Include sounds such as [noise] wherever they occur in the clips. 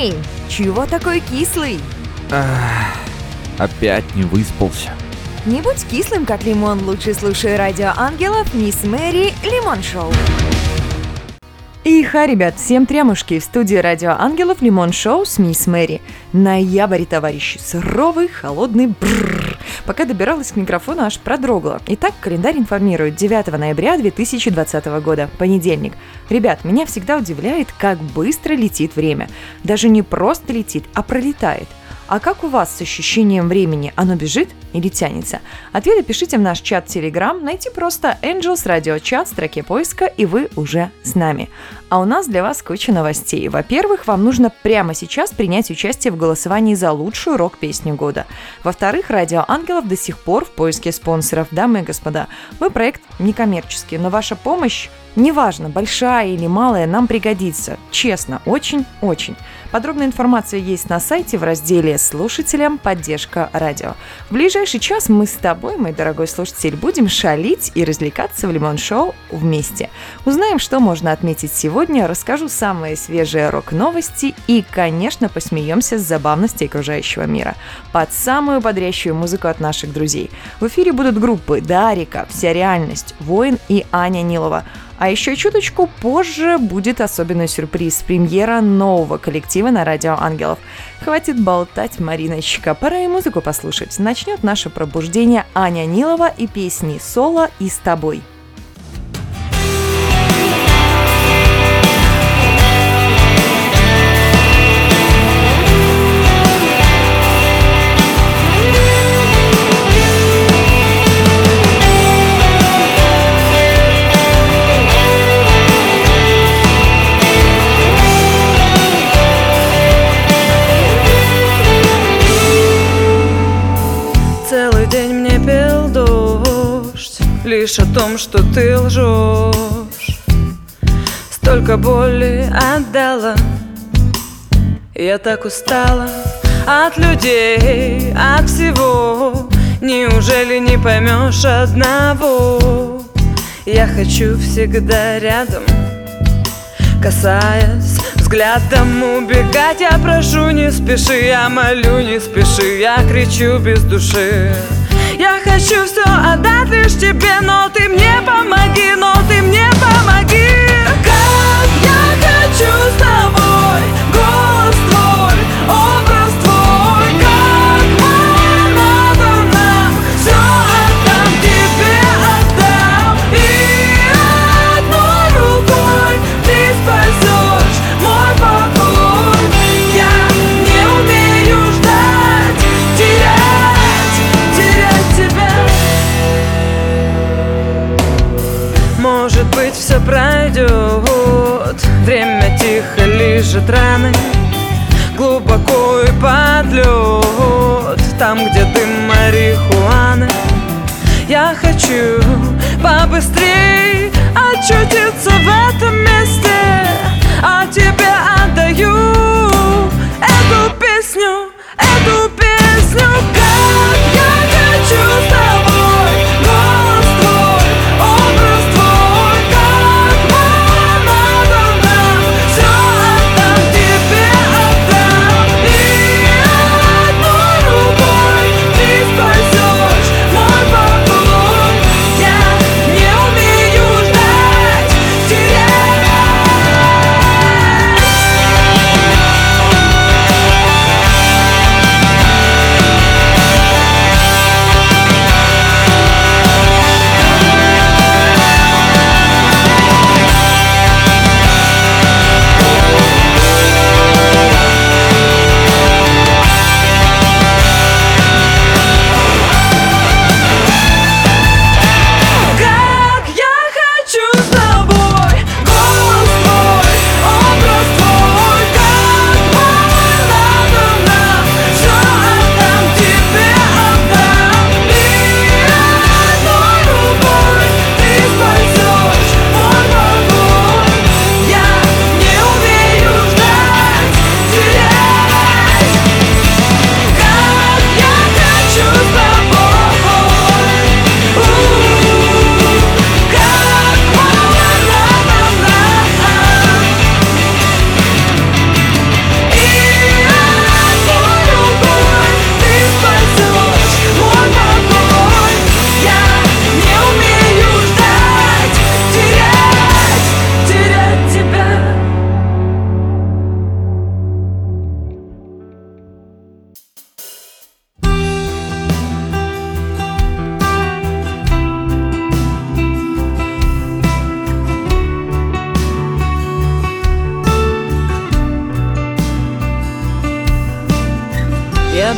Эй, чего такой кислый? Ах, опять не выспался. Не будь кислым, как лимон, лучше слушай радио ангелов Мисс Мэри Лимон Шоу. И ха, ребят, всем трямушки в студии Радио Ангелов Лимон Шоу с Мисс Мэри. Ноябрь, товарищи, суровый, холодный бррр. Пока добиралась к микрофону, аж продрогла. Итак, календарь информирует 9 ноября 2020 года, понедельник. Ребят, меня всегда удивляет, как быстро летит время. Даже не просто летит, а пролетает. А как у вас с ощущением времени? Оно бежит или тянется? Ответы пишите в наш чат Telegram. Найти просто Angels Radio Chat в строке поиска, и вы уже с нами. А у нас для вас куча новостей. Во-первых, вам нужно прямо сейчас принять участие в голосовании за лучшую рок-песню года. Во-вторых, Радио Ангелов до сих пор в поиске спонсоров. Дамы и господа, мы проект некоммерческий, но ваша помощь Неважно, большая или малая, нам пригодится. Честно, очень-очень. Подробная информация есть на сайте в разделе «Слушателям. Поддержка радио». В ближайший час мы с тобой, мой дорогой слушатель, будем шалить и развлекаться в Лимон Шоу вместе. Узнаем, что можно отметить сегодня, расскажу самые свежие рок-новости и, конечно, посмеемся с забавностей окружающего мира. Под самую бодрящую музыку от наших друзей. В эфире будут группы Дарика, Вся реальность, Воин и Аня Нилова – а еще чуточку позже будет особенный сюрприз – премьера нового коллектива на Радио Ангелов. Хватит болтать, Мариночка, пора и музыку послушать. Начнет наше пробуждение Аня Нилова и песни «Соло» и «С тобой». Что ты лжешь. Столько боли отдала. Я так устала от людей, от всего. Неужели не поймешь одного? Я хочу всегда рядом Касаясь взглядом убегать. Я прошу не спеши, я молю не спеши Я кричу без души я хочу все отдать лишь тебе, но ты мне помоги, но ты мне помоги. Как я хочу с тобой, голос твой, пройдет. Время тихо лежит раны Глубоко и под лед Там, где дым марихуаны Я хочу побыстрее очутиться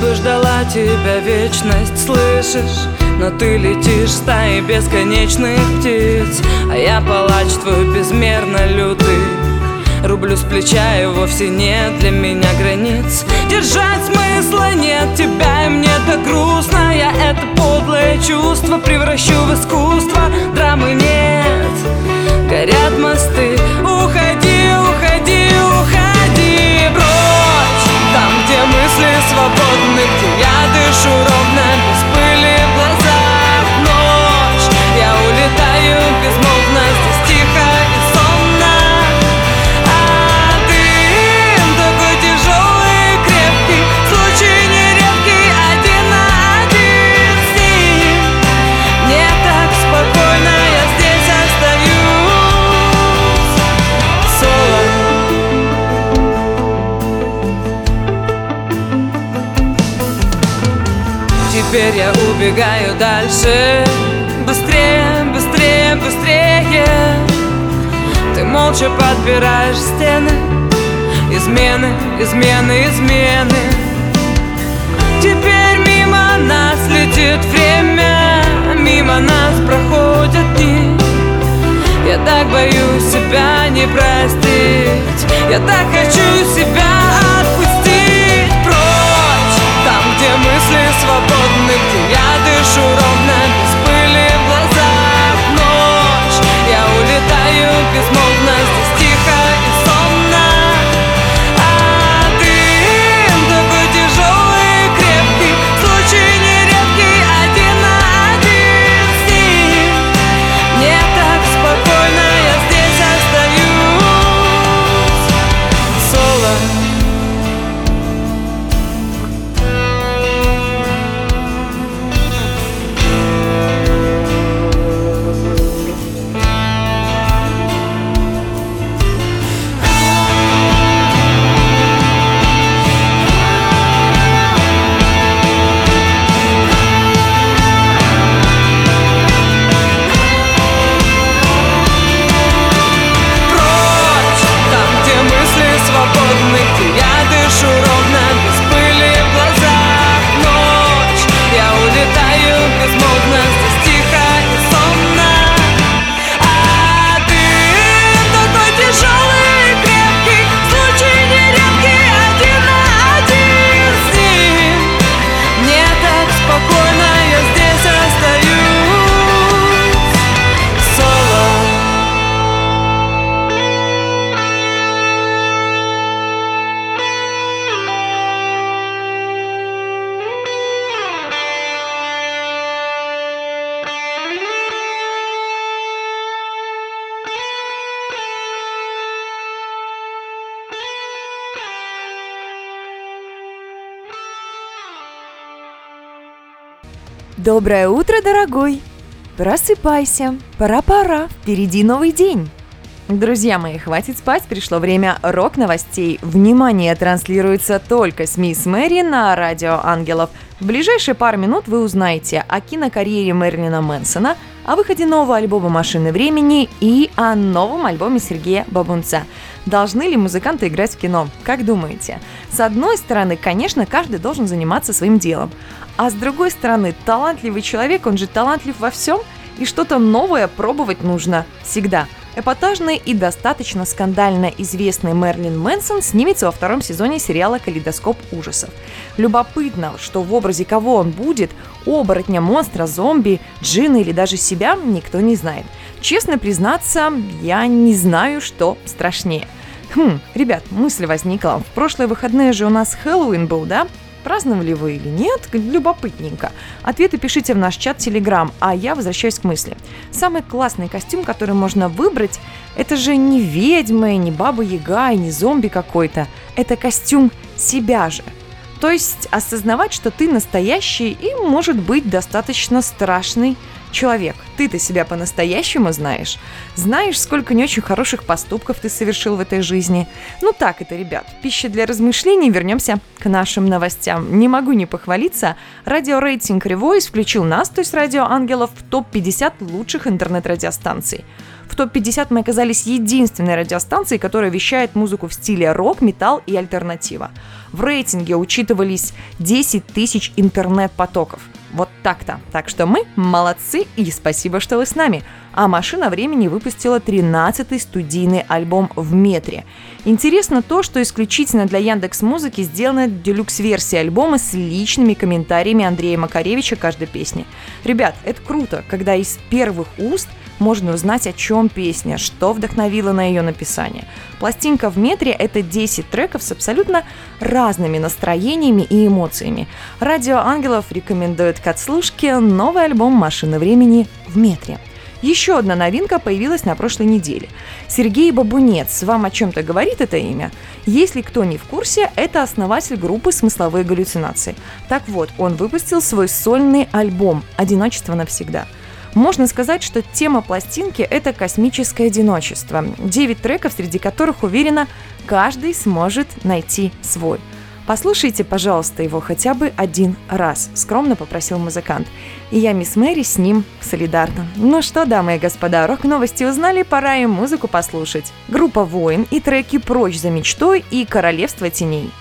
бы ждала тебя вечность, слышишь? Но ты летишь стаи бесконечных птиц А я палач твой безмерно лютый. Рублю с плеча и вовсе нет для меня границ. Держать смысла нет тебя и мне так грустно. Я это подлое чувство превращу в искусство. Драмы нет, горят мосты мысли свободны, где я дышу ровно. без Теперь я убегаю дальше. Быстрее, быстрее, быстрее. Ты молча подбираешь стены. Измены, измены, измены. Теперь мимо нас летит время. Мимо нас проходят дни. Я так боюсь себя не простить. Я так хочу себя отпустить мысли свободны, где Доброе утро, дорогой! Просыпайся, пора-пора, впереди новый день. Друзья мои, хватит спать, пришло время рок-новостей. Внимание, транслируется только с Мисс Мэри на Радио Ангелов. В ближайшие пару минут вы узнаете о кинокарьере Мерлина Мэнсона, о выходе нового альбома «Машины времени» и о новом альбоме Сергея Бабунца. Должны ли музыканты играть в кино? Как думаете? С одной стороны, конечно, каждый должен заниматься своим делом. А с другой стороны, талантливый человек, он же талантлив во всем, и что-то новое пробовать нужно всегда. Эпатажный и достаточно скандально известный Мерлин Мэнсон снимется во втором сезоне сериала «Калейдоскоп ужасов». Любопытно, что в образе кого он будет, оборотня, монстра, зомби, джина или даже себя, никто не знает. Честно признаться, я не знаю, что страшнее. Хм, ребят, мысль возникла. В прошлые выходные же у нас Хэллоуин был, да? Праздновали вы или нет? Любопытненько. Ответы пишите в наш чат Telegram, а я возвращаюсь к мысли. Самый классный костюм, который можно выбрать, это же не ведьма, не баба Яга, и не зомби какой-то. Это костюм себя же. То есть осознавать, что ты настоящий и, может быть, достаточно страшный Человек, ты-то себя по-настоящему знаешь? Знаешь, сколько не очень хороших поступков ты совершил в этой жизни? Ну так это, ребят, пища для размышлений. Вернемся к нашим новостям. Не могу не похвалиться. Радиорейтинг Revoice включил нас, то есть Радио Ангелов, в топ-50 лучших интернет-радиостанций. В топ-50 мы оказались единственной радиостанцией, которая вещает музыку в стиле рок, металл и альтернатива. В рейтинге учитывались 10 тысяч интернет-потоков. Вот так-то. Так что мы молодцы и спасибо, что вы с нами. А «Машина времени» выпустила 13-й студийный альбом в метре. Интересно то, что исключительно для Яндекс Музыки сделана делюкс-версия альбома с личными комментариями Андрея Макаревича каждой песни. Ребят, это круто, когда из первых уст можно узнать, о чем песня, что вдохновило на ее написание. Пластинка в метре – это 10 треков с абсолютно разными настроениями и эмоциями. Радио Ангелов рекомендует к отслушке новый альбом «Машина времени» в метре. Еще одна новинка появилась на прошлой неделе. Сергей Бабунец. Вам о чем-то говорит это имя? Если кто не в курсе, это основатель группы «Смысловые галлюцинации». Так вот, он выпустил свой сольный альбом «Одиночество навсегда». Можно сказать, что тема пластинки – это космическое одиночество. Девять треков, среди которых, уверена, каждый сможет найти свой. Послушайте, пожалуйста, его хотя бы один раз, скромно попросил музыкант. И я, мисс Мэри, с ним солидарна. Ну что, дамы и господа, рок-новости узнали, пора им музыку послушать. Группа «Воин» и треки «Прочь за мечтой» и «Королевство теней».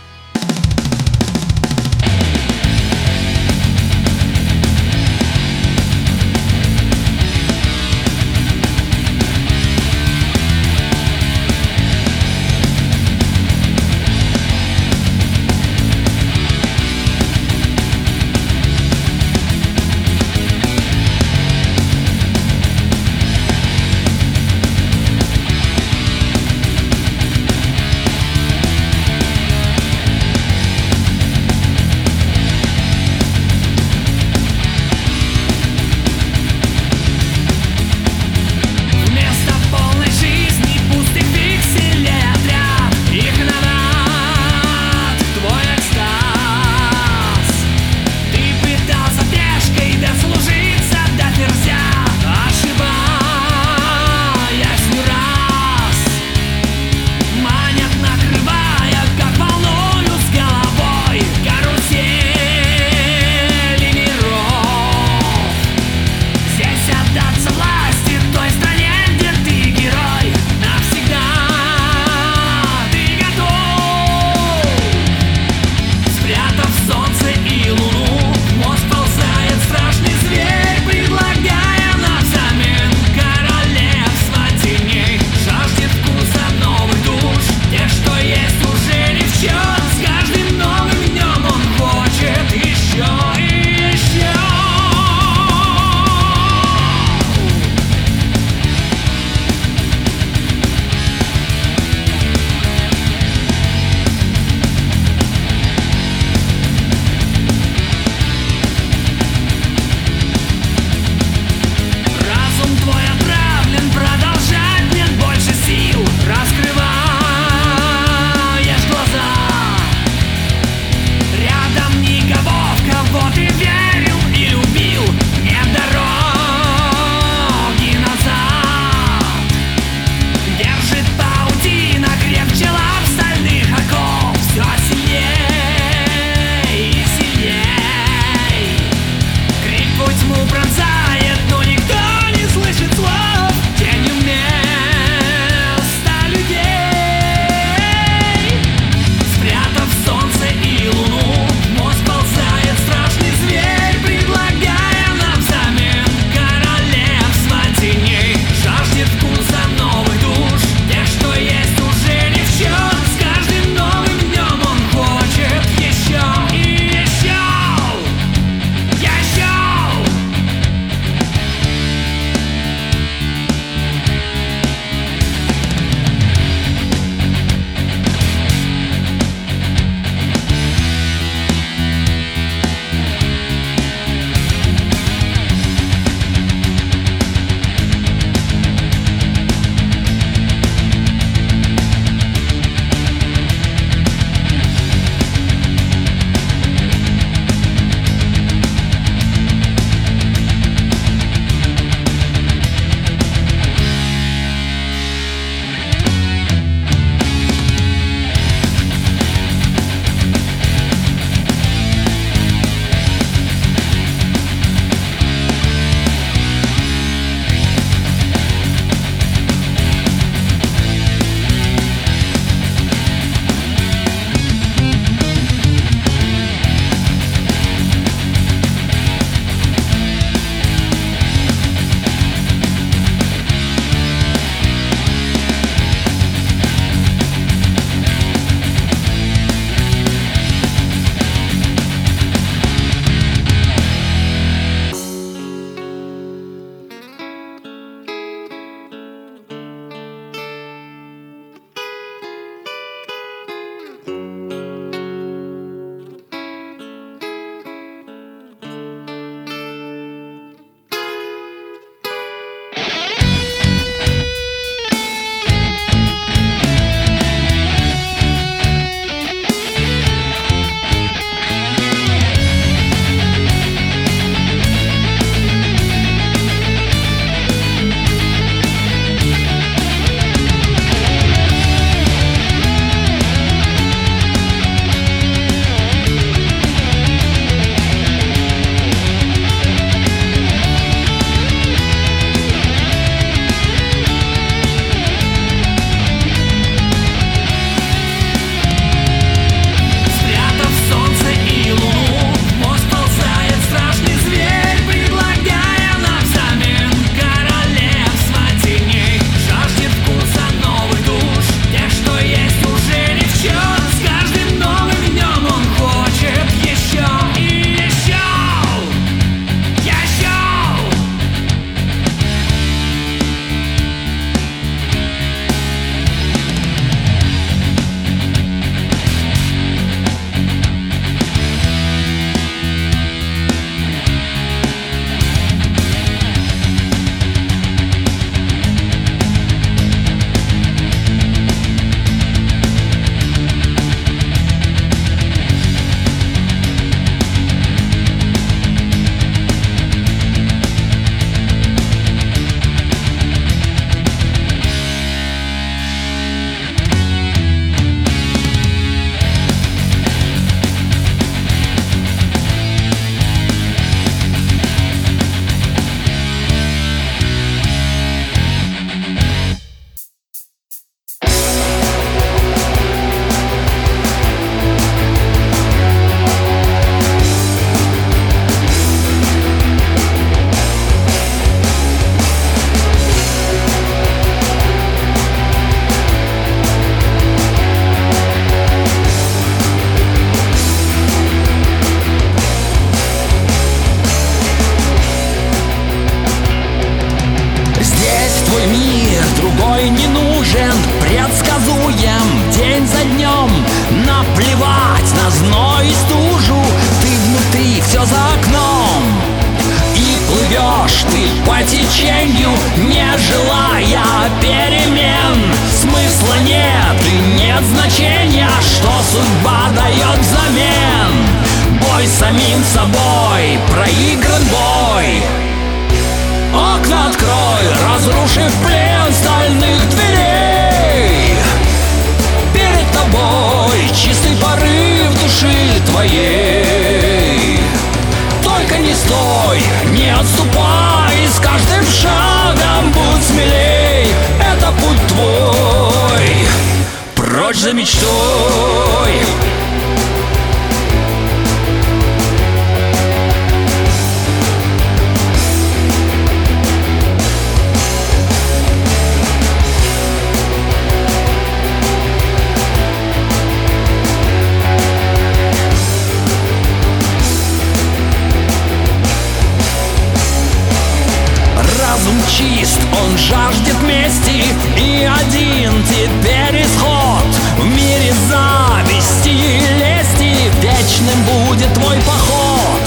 Чист, он жаждет мести. И один теперь исход В мире зависти и лести. Вечным будет твой поход.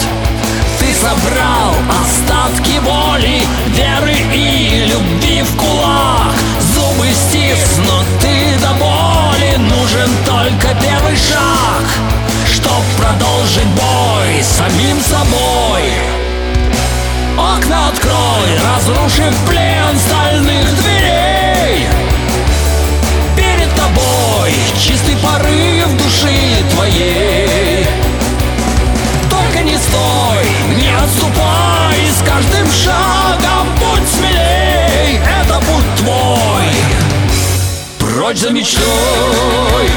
Ты собрал остатки воли Веры и любви в кулак. Зубы стиснут, ты до боли Нужен только первый шаг Чтоб продолжить бой самим собой открой, разрушив плен стальных дверей. Перед тобой чистый порыв души твоей. Только не стой, не отступай С каждым шагом будь смелей. Это путь твой. Прочь за мечтой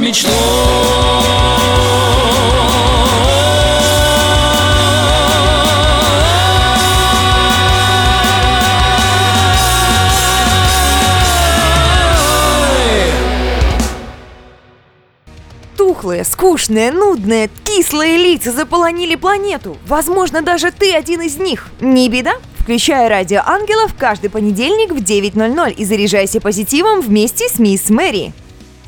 за мечтой тухлые, скучные, нудные, кислые лица заполонили планету. Возможно, даже ты один из них. Не беда. Включай радио ангелов каждый понедельник в 9.00 и заряжайся позитивом вместе с мисс Мэри.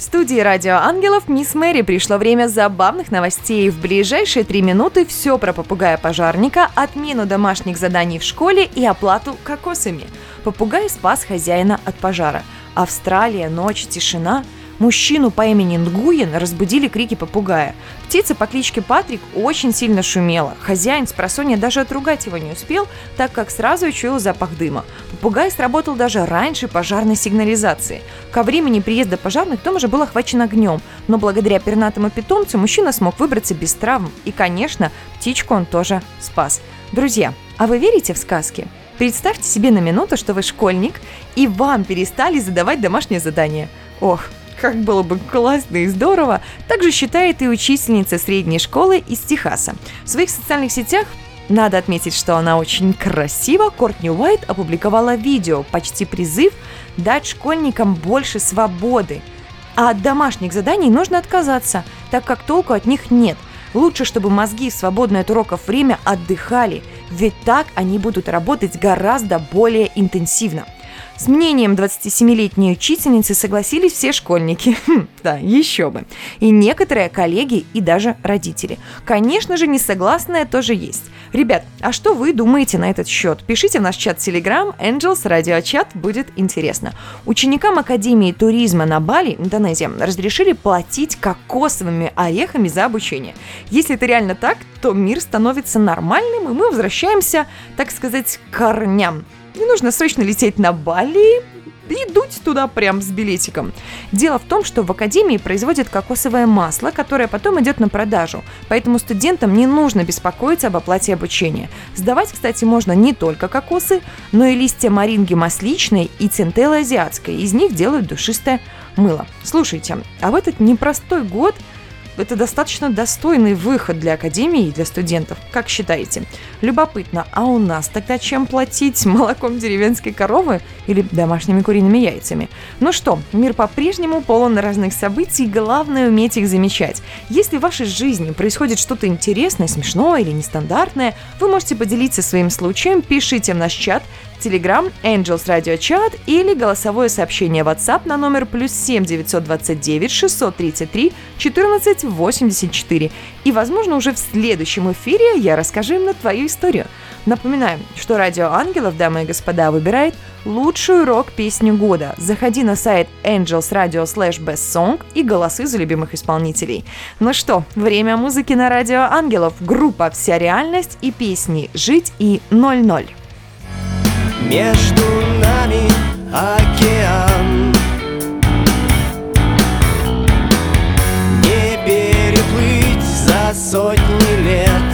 В студии Радио Ангелов Мисс Мэри пришло время забавных новостей. В ближайшие три минуты все про попугая-пожарника, отмену домашних заданий в школе и оплату кокосами. Попугай спас хозяина от пожара. Австралия, ночь, тишина – Мужчину по имени Нгуен разбудили крики попугая. Птица по кличке Патрик очень сильно шумела. Хозяин с просонья даже отругать его не успел, так как сразу учуял запах дыма. Попугай сработал даже раньше пожарной сигнализации. Ко времени приезда пожарных дом уже был охвачен огнем, но благодаря пернатому питомцу мужчина смог выбраться без травм. И, конечно, птичку он тоже спас. Друзья, а вы верите в сказки? Представьте себе на минуту, что вы школьник, и вам перестали задавать домашнее задание. Ох, как было бы классно и здорово, также считает и учительница средней школы из Техаса. В своих социальных сетях надо отметить, что она очень красиво. Кортни Уайт опубликовала видео, почти призыв дать школьникам больше свободы. А от домашних заданий нужно отказаться, так как толку от них нет. Лучше, чтобы мозги в свободное от уроков время отдыхали, ведь так они будут работать гораздо более интенсивно. С мнением 27-летней учительницы согласились все школьники. [laughs] Хм, да, еще бы. И некоторые коллеги, и даже родители. Конечно же, несогласные тоже есть. Ребят, а что вы думаете на этот счет? Пишите в наш чат Telegram, Angels радиочат, будет интересно. Ученикам Академии туризма на Бали, Индонезия, разрешили платить кокосовыми орехами за обучение. Если это реально так, то мир становится нормальным, и мы возвращаемся, так сказать, к корням. Не нужно срочно лететь на Бали, и дуть туда прям с билетиком. Дело в том, что в академии производят кокосовое масло, которое потом идет на продажу, поэтому студентам не нужно беспокоиться об оплате обучения. Сдавать, кстати, можно не только кокосы, но и листья маринги масличной и центеллы азиатской. Из них делают душистое мыло. Слушайте, а в этот непростой год – это достаточно достойный выход для академии и для студентов. Как считаете? Любопытно, а у нас тогда чем платить? [laughs] Молоком деревенской коровы или домашними куриными яйцами? Ну что, мир по-прежнему полон разных событий, главное уметь их замечать. Если в вашей жизни происходит что-то интересное, смешное или нестандартное, вы можете поделиться своим случаем, пишите в наш чат Telegram Angels Radio Chat или голосовое сообщение WhatsApp на номер плюс 7 929 633 14 84. И, возможно, уже в следующем эфире я расскажу на твою историю. Напоминаю, что Радио Ангелов, дамы и господа, выбирает лучшую рок-песню года. Заходи на сайт Angels Radio slash Best Song и голосы за любимых исполнителей. Ну что, время музыки на Радио Ангелов. Группа «Вся реальность» и песни «Жить» и «00». Между нами океан сотни лет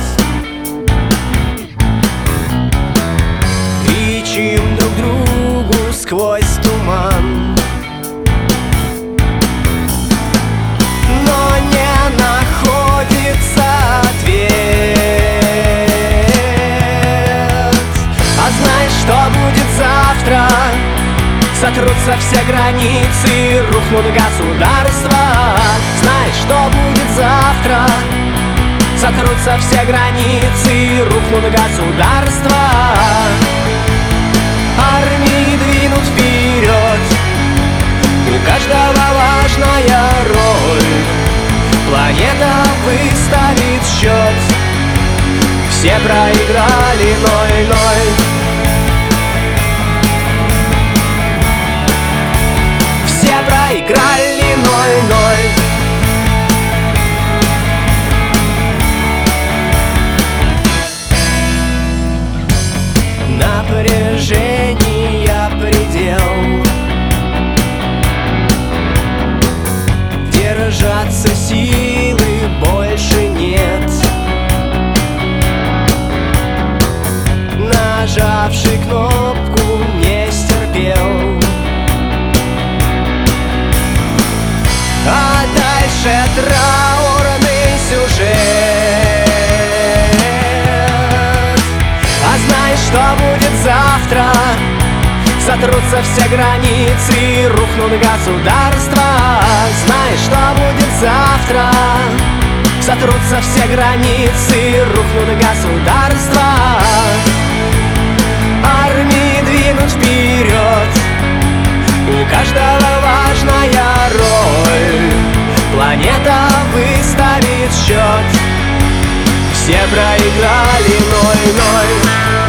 Кричим друг другу сквозь туман Но не находится ответ Что будет завтра? Сотрутся все границы, рухнут государства Знаешь, что будет завтра? Сотрутся все границы, рухнут государства. Армии двинут вперед У каждого важная роль. Планета выставит счет. Все проиграли ноль-ноль. Проиграли Напряжение предел. Держаться силы больше нет. Нажавший кнопку не стерпел. А дальше траурный сюжет. А знаешь, что будет? Сотрутся все границы, рухнут государства. Знаешь, что будет завтра? Сотрутся все границы, рухнут государства. Армии двинут вперед У каждого важная роль. Планета выставит счет. Все проиграли ноль-ноль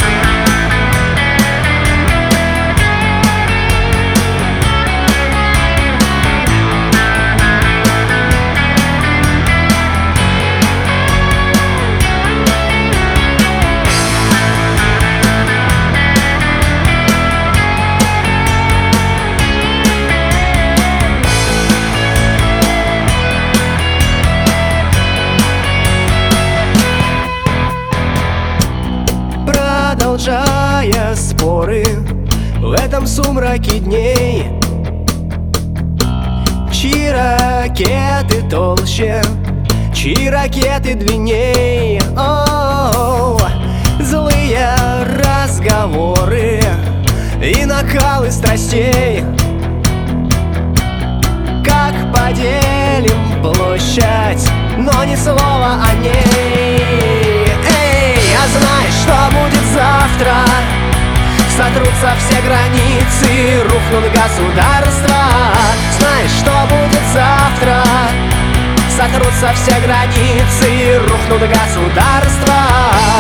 споры В этом сумраке дней. Чьи ракеты толще, чьи ракеты длинней? О, -о, -о злые разговоры и накалы страстей. Как поделим площадь, но ни слова о ней? Эй, а знаешь, что будет завтра? Сотрутся все границы, рухнут государства Знаешь, что будет завтра? Сотрутся все границы, рухнут государства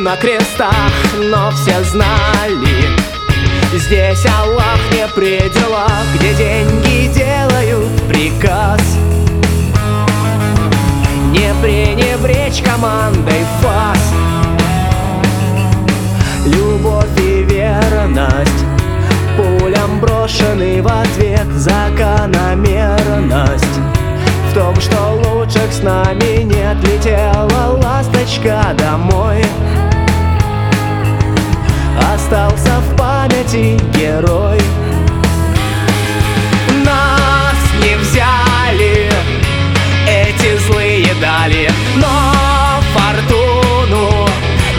на крестах Но все знали Здесь Аллах не при делах Где деньги делают приказ. Не пренебречь командой фас. Любовь и верность Пулям брошены в ответ закономерность В том, что лучших с нами нет Летела ласточка домой. Остался в памяти герой. Нас не взяли эти злые дали Но фортуну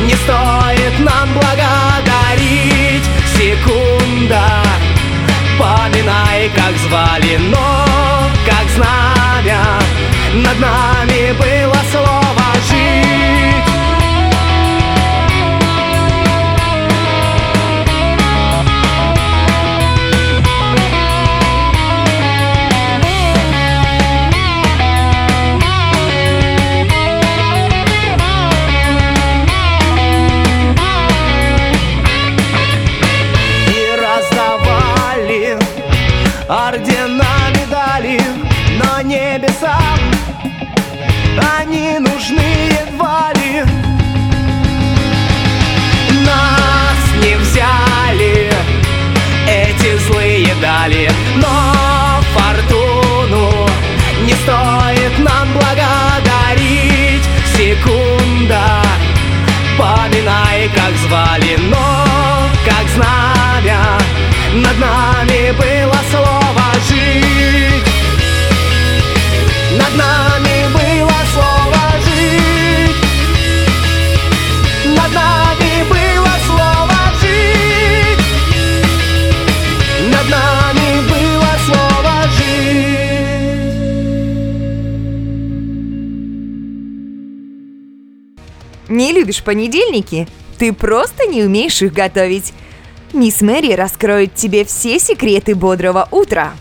не стоит нам благодарить. Секунда, поминай, как звали Но, над нами было злые дали, но фортуну не стоит нам благодарить. Секунда, поминай, как звали, но как знамя над нами любишь понедельники? Ты просто не умеешь их готовить. Мисс Мэри раскроет тебе все секреты бодрого утра.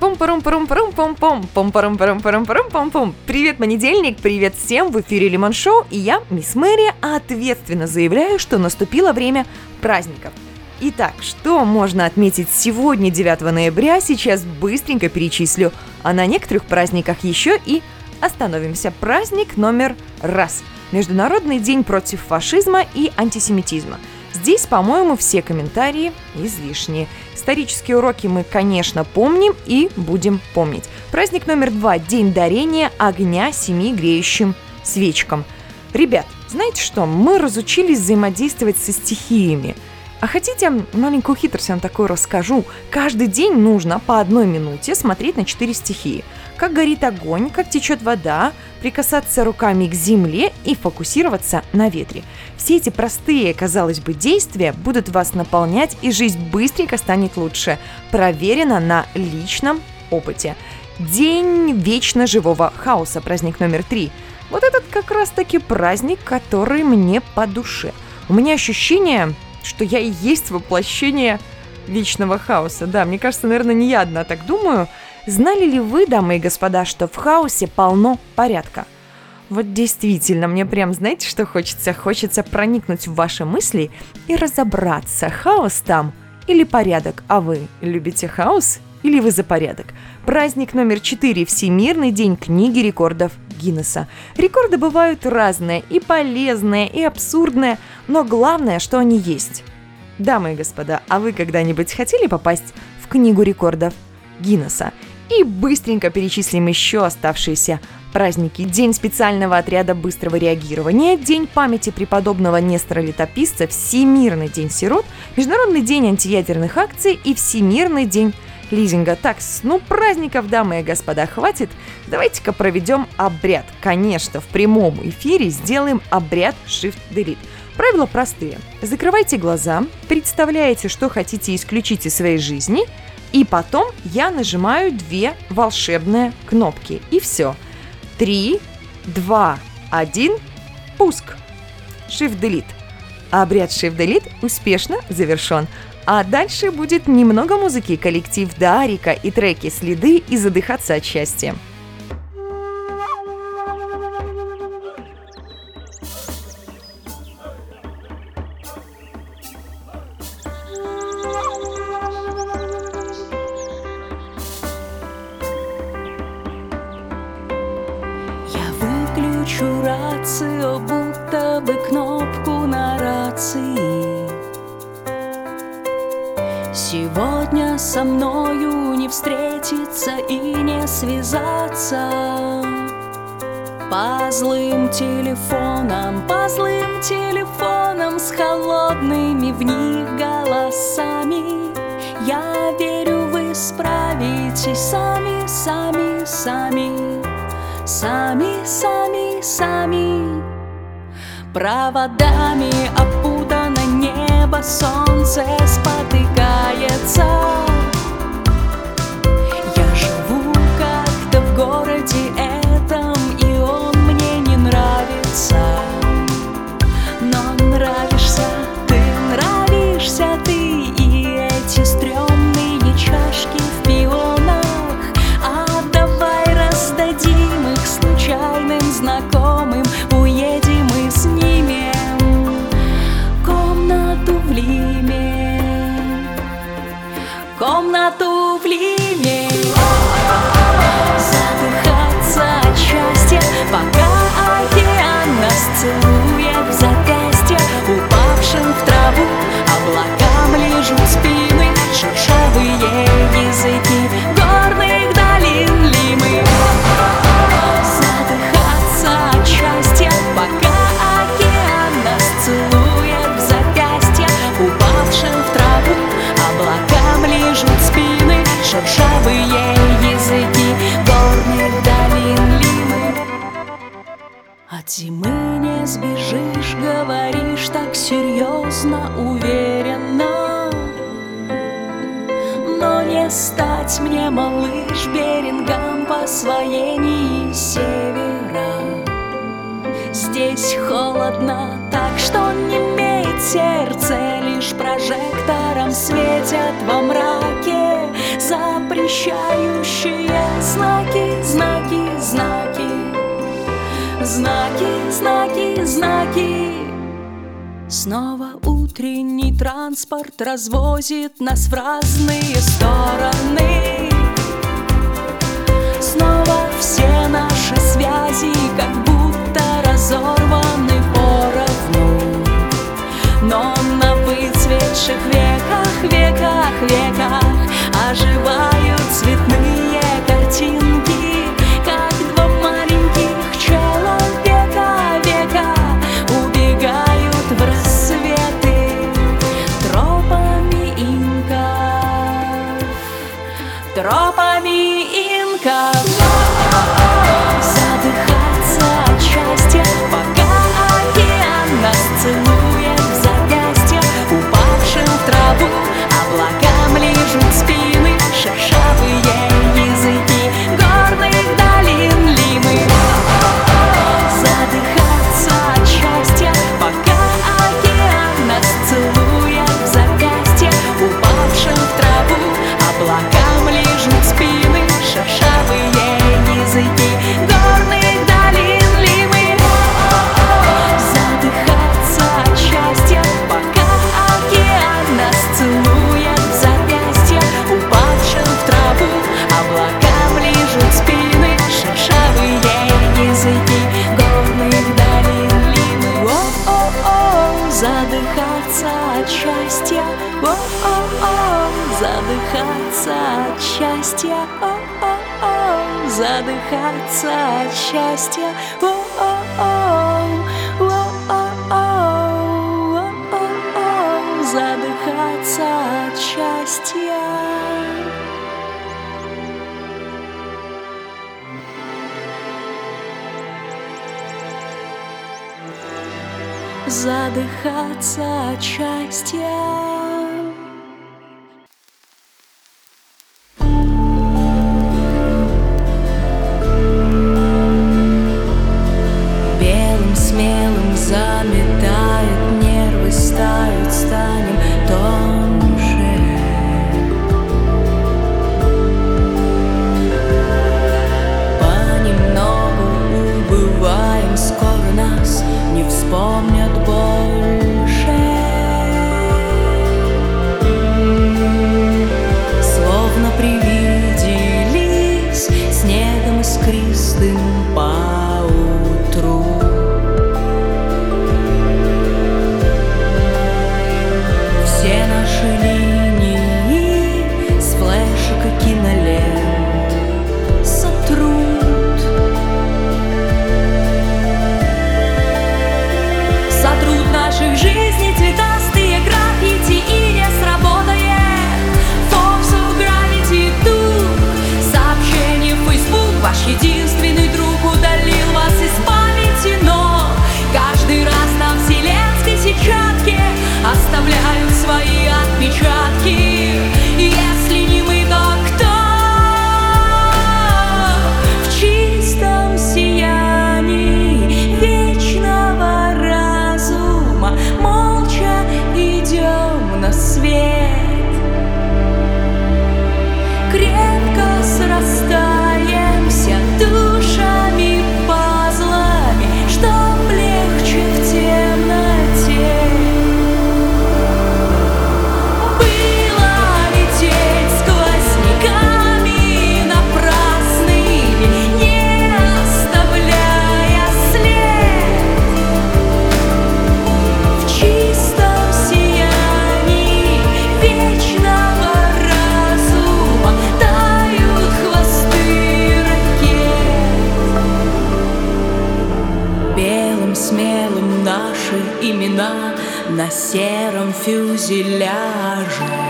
пум парум парум парум пум пум пум парум парум парум парум пум пум Привет, понедельник, привет всем, в эфире Лимон Шоу, и я, Мисс Мэри, ответственно заявляю, что наступило время праздников. Итак, что можно отметить сегодня, 9 ноября, сейчас быстренько перечислю, а на некоторых праздниках еще и остановимся. Праздник номер раз. Международный день против фашизма и антисемитизма. Здесь, по-моему, все комментарии излишние. Исторические уроки мы, конечно, помним и будем помнить. Праздник номер два – День дарения огня семи греющим свечкам. Ребят, знаете что, мы разучились взаимодействовать со стихиями. А хотите, маленькую хитрость я вам такую расскажу. Каждый день нужно по одной минуте смотреть на четыре стихии. Как горит огонь, как течет вода, прикасаться руками к земле и фокусироваться на ветре. Все эти простые, казалось бы, действия будут вас наполнять, и жизнь быстренько станет лучше. Проверено на личном опыте. День вечно живого хаоса, праздник номер три. Вот этот как раз-таки праздник, который мне по душе. У меня ощущение, что я и есть воплощение вечного хаоса. Да, мне кажется, наверное, не я одна так думаю. Знали ли вы, дамы и господа, что в хаосе полно порядка? Вот действительно, мне прям, знаете, что хочется? Хочется проникнуть в ваши мысли и разобраться, хаос там или порядок. А вы любите хаос или вы за порядок? Праздник номер 4 – Всемирный день книги рекордов Гиннесса. Рекорды бывают разные, и полезные, и абсурдные, но главное, что они есть. Дамы и господа, а вы когда-нибудь хотели попасть в книгу рекордов Гиннесса? И быстренько перечислим еще оставшиеся праздники. День специального отряда быстрого реагирования, День памяти преподобного Нестора Летописца, Всемирный день сирот, Международный день антиядерных акций и Всемирный день лизинга. Так, ну праздников, дамы и господа, хватит. Давайте-ка проведем обряд. Конечно, в прямом эфире сделаем обряд Shift Delete. Правила простые. Закрывайте глаза, представляете, что хотите исключить из своей жизни, и потом я нажимаю две волшебные кнопки. И все. Три, два, один, пуск. Shift Delete. Обряд Shift Delete успешно завершен. А дальше будет немного музыки, коллектив Дарика и треки «Следы» и «Задыхаться от счастья». Выключу рацию, будто бы кнопку на рации. Сегодня со мною не встретиться и не связаться. По злым телефонам, по злым телефонам С холодными в них голосами. Я верю, вы справитесь сами, сами, сами. Сами, сами, сами. Проводами опутано небо, солнце спотыкается зимы не сбежишь, говоришь так серьезно, уверенно. Но не стать мне, малыш, берингам по освоении севера. Здесь холодно, так что не имеет сердце Лишь прожектором светят во мраке Запрещающие знаки, знаки, знаки Знаки, знаки, знаки. Снова утренний транспорт развозит нас в разные стороны. Снова все наши связи как будто разорваны поровну. Но на выцветших веках, веках, веках Оживают цветные картины. задыхаться от счастья. за труд наших жизней. фюзеляже.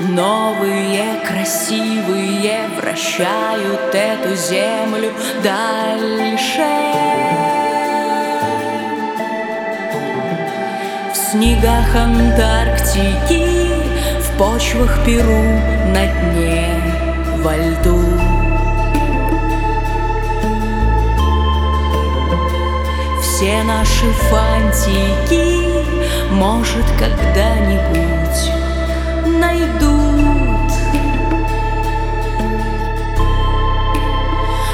Новые красивые вращают эту землю дальше. В снегах Антарктики, в почвах Перу на дне во льду. все наши фантики, может, когда-нибудь найдут.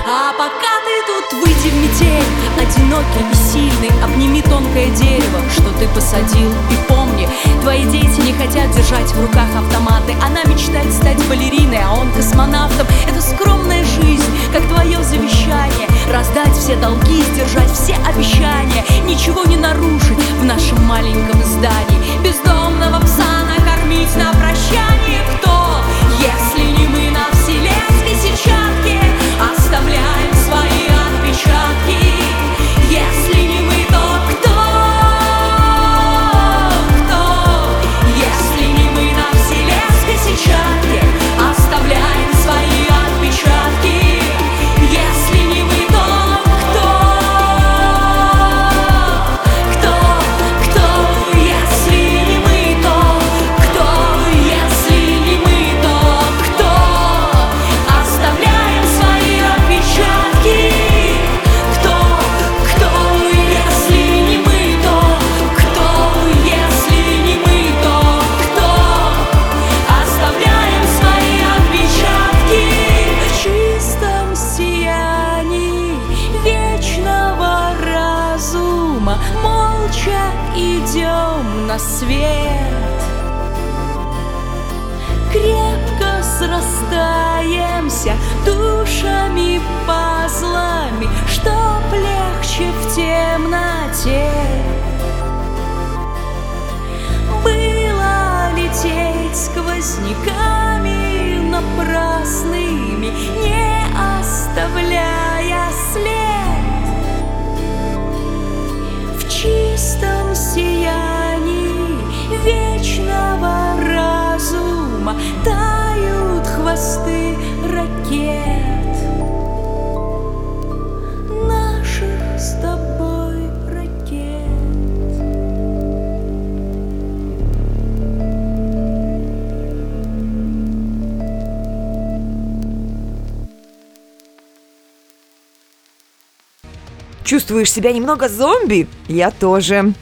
А пока ты тут выйди в метель, одинокий и сильный, обними тонкое дерево, что ты посадил, и помни, твои дети не хотят держать в руках автоматы. Она мечтает стать балериной, а он космонавтом свою скромную жизнь, как твое завещание. Раздать все долги, сдержать все обещания. Ничего не нарушить в нашем маленьком здании. Бездомного пса накормить на прощание Кто, если не мы на вселенской сетчатке Оставляем свои отпечатки. Если сквозняками напрасными, не оставляя след. В чистом сиянии вечного разума тают хвосты ракет Чувствуешь себя немного зомби? Я тоже.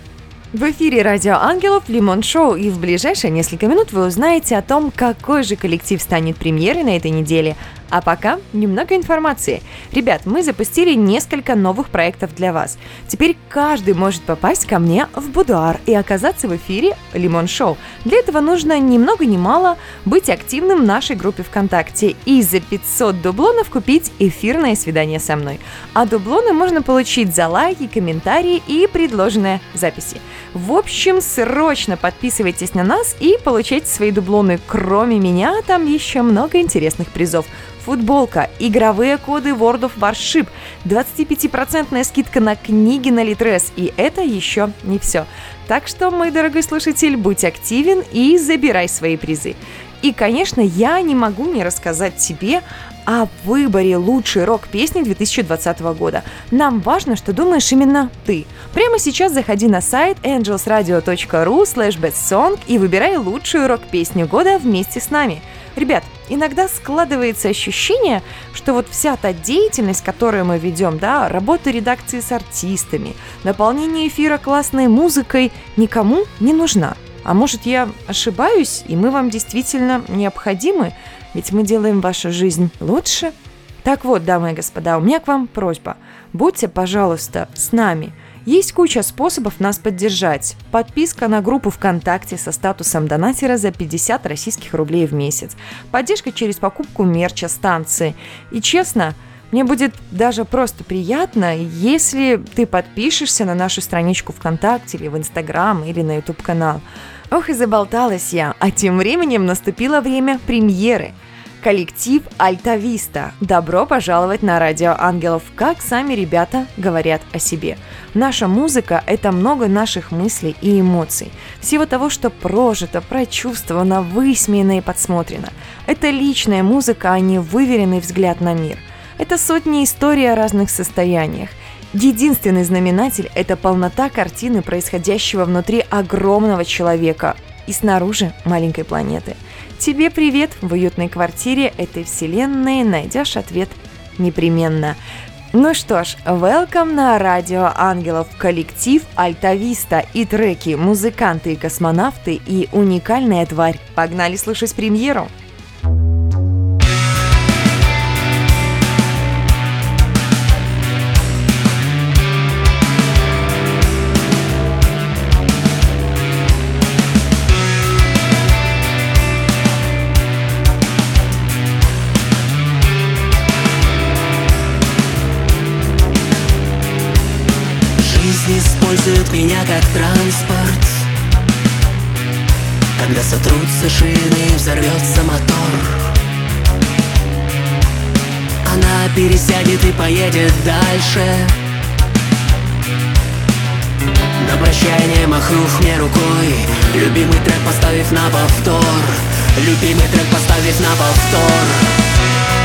В эфире Радио Ангелов Лимон Шоу, и в ближайшие несколько минут вы узнаете о том, какой же коллектив станет премьерой на этой неделе. А пока немного информации. Ребят, мы запустили несколько новых проектов для вас. Теперь каждый может попасть ко мне в будуар и оказаться в эфире Лимон Шоу. Для этого нужно ни много ни мало быть активным в нашей группе ВКонтакте и за 500 дублонов купить эфирное свидание со мной. А дублоны можно получить за лайки, комментарии и предложенные записи. В общем, срочно подписывайтесь на нас и получайте свои дублоны. Кроме меня, там еще много интересных призов. Футболка, игровые коды World of Warship, 25% скидка на книги на Литрес. И это еще не все. Так что, мой дорогой слушатель, будь активен и забирай свои призы. И, конечно, я не могу не рассказать тебе о выборе лучшей рок-песни 2020 года. Нам важно, что думаешь именно ты. Прямо сейчас заходи на сайт angelsradio.ru slash bestsong и выбирай лучшую рок-песню года вместе с нами. Ребят, иногда складывается ощущение, что вот вся та деятельность, которую мы ведем, да, работа редакции с артистами, наполнение эфира классной музыкой никому не нужна. А может я ошибаюсь, и мы вам действительно необходимы, ведь мы делаем вашу жизнь лучше? Так вот, дамы и господа, у меня к вам просьба. Будьте, пожалуйста, с нами. Есть куча способов нас поддержать. Подписка на группу ВКонтакте со статусом донатера за 50 российских рублей в месяц. Поддержка через покупку мерча станции. И честно, мне будет даже просто приятно, если ты подпишешься на нашу страничку ВКонтакте или в Инстаграм или на YouTube канал. Ох и заболталась я, а тем временем наступило время премьеры. Коллектив Альтависта. Добро пожаловать на Радио Ангелов, как сами ребята говорят о себе. Наша музыка – это много наших мыслей и эмоций. Всего того, что прожито, прочувствовано, высмеяно и подсмотрено. Это личная музыка, а не выверенный взгляд на мир. Это сотни историй о разных состояниях. Единственный знаменатель – это полнота картины, происходящего внутри огромного человека и снаружи маленькой планеты. Тебе привет в уютной квартире этой вселенной, найдешь ответ непременно. Ну что ж, welcome на Радио Ангелов, коллектив Альтависта и треки «Музыканты и космонавты» и «Уникальная тварь». Погнали слушать премьеру! используют меня как транспорт. Когда сотрутся шины и взорвется мотор. Она пересядет и поедет дальше. На прощание махнув мне рукой. Любимый трек поставив на повтор. Любимый трек поставив на повтор.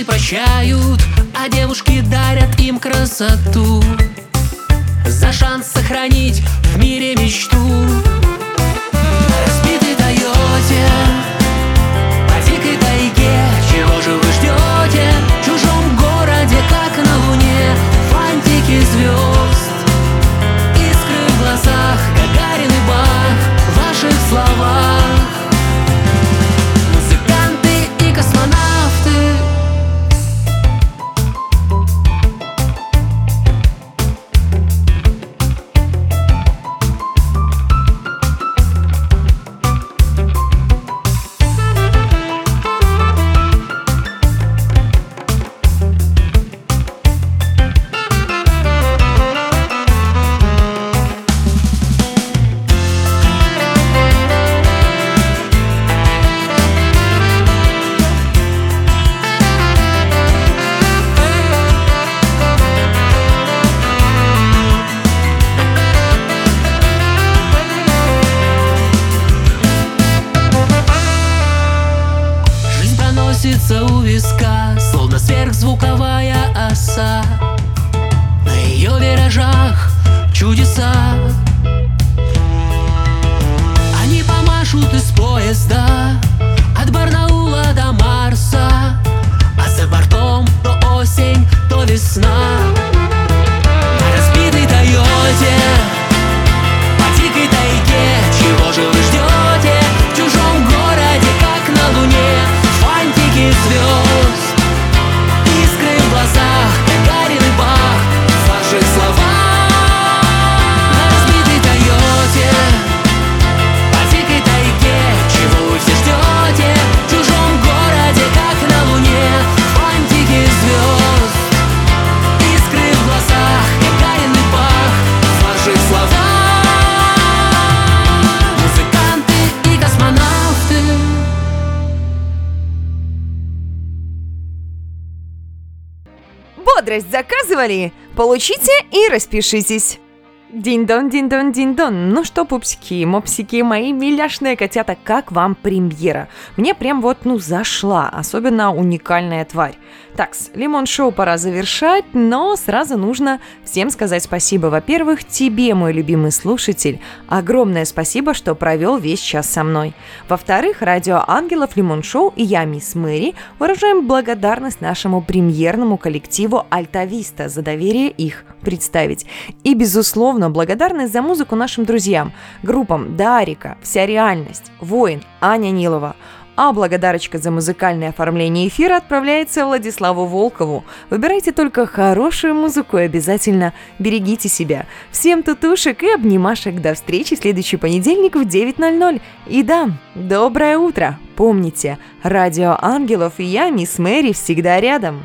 Тираны прощают, а девушки дарят им красоту. За шанс сохранить в мире мечту заказывали? Получите и распишитесь. Динь-дон, динь-дон, динь-дон. Ну что, пупсики, мопсики, мои миляшные котята, как вам премьера? Мне прям вот, ну, зашла, особенно уникальная тварь. Такс, Лимон Шоу пора завершать, но сразу нужно всем сказать спасибо. Во-первых, тебе, мой любимый слушатель, огромное спасибо, что провел весь час со мной. Во-вторых, Радио Ангелов, Лимон Шоу и я, мисс Мэри, выражаем благодарность нашему премьерному коллективу Альтависта за доверие их представить. И, безусловно, благодарность за музыку нашим друзьям, группам Дарика, Вся реальность, Воин, Аня Нилова, а благодарочка за музыкальное оформление эфира отправляется Владиславу Волкову. Выбирайте только хорошую музыку и обязательно берегите себя. Всем тутушек и обнимашек. До встречи в следующий понедельник в 9.00. И да, доброе утро. Помните, Радио Ангелов и я, мисс Мэри, всегда рядом.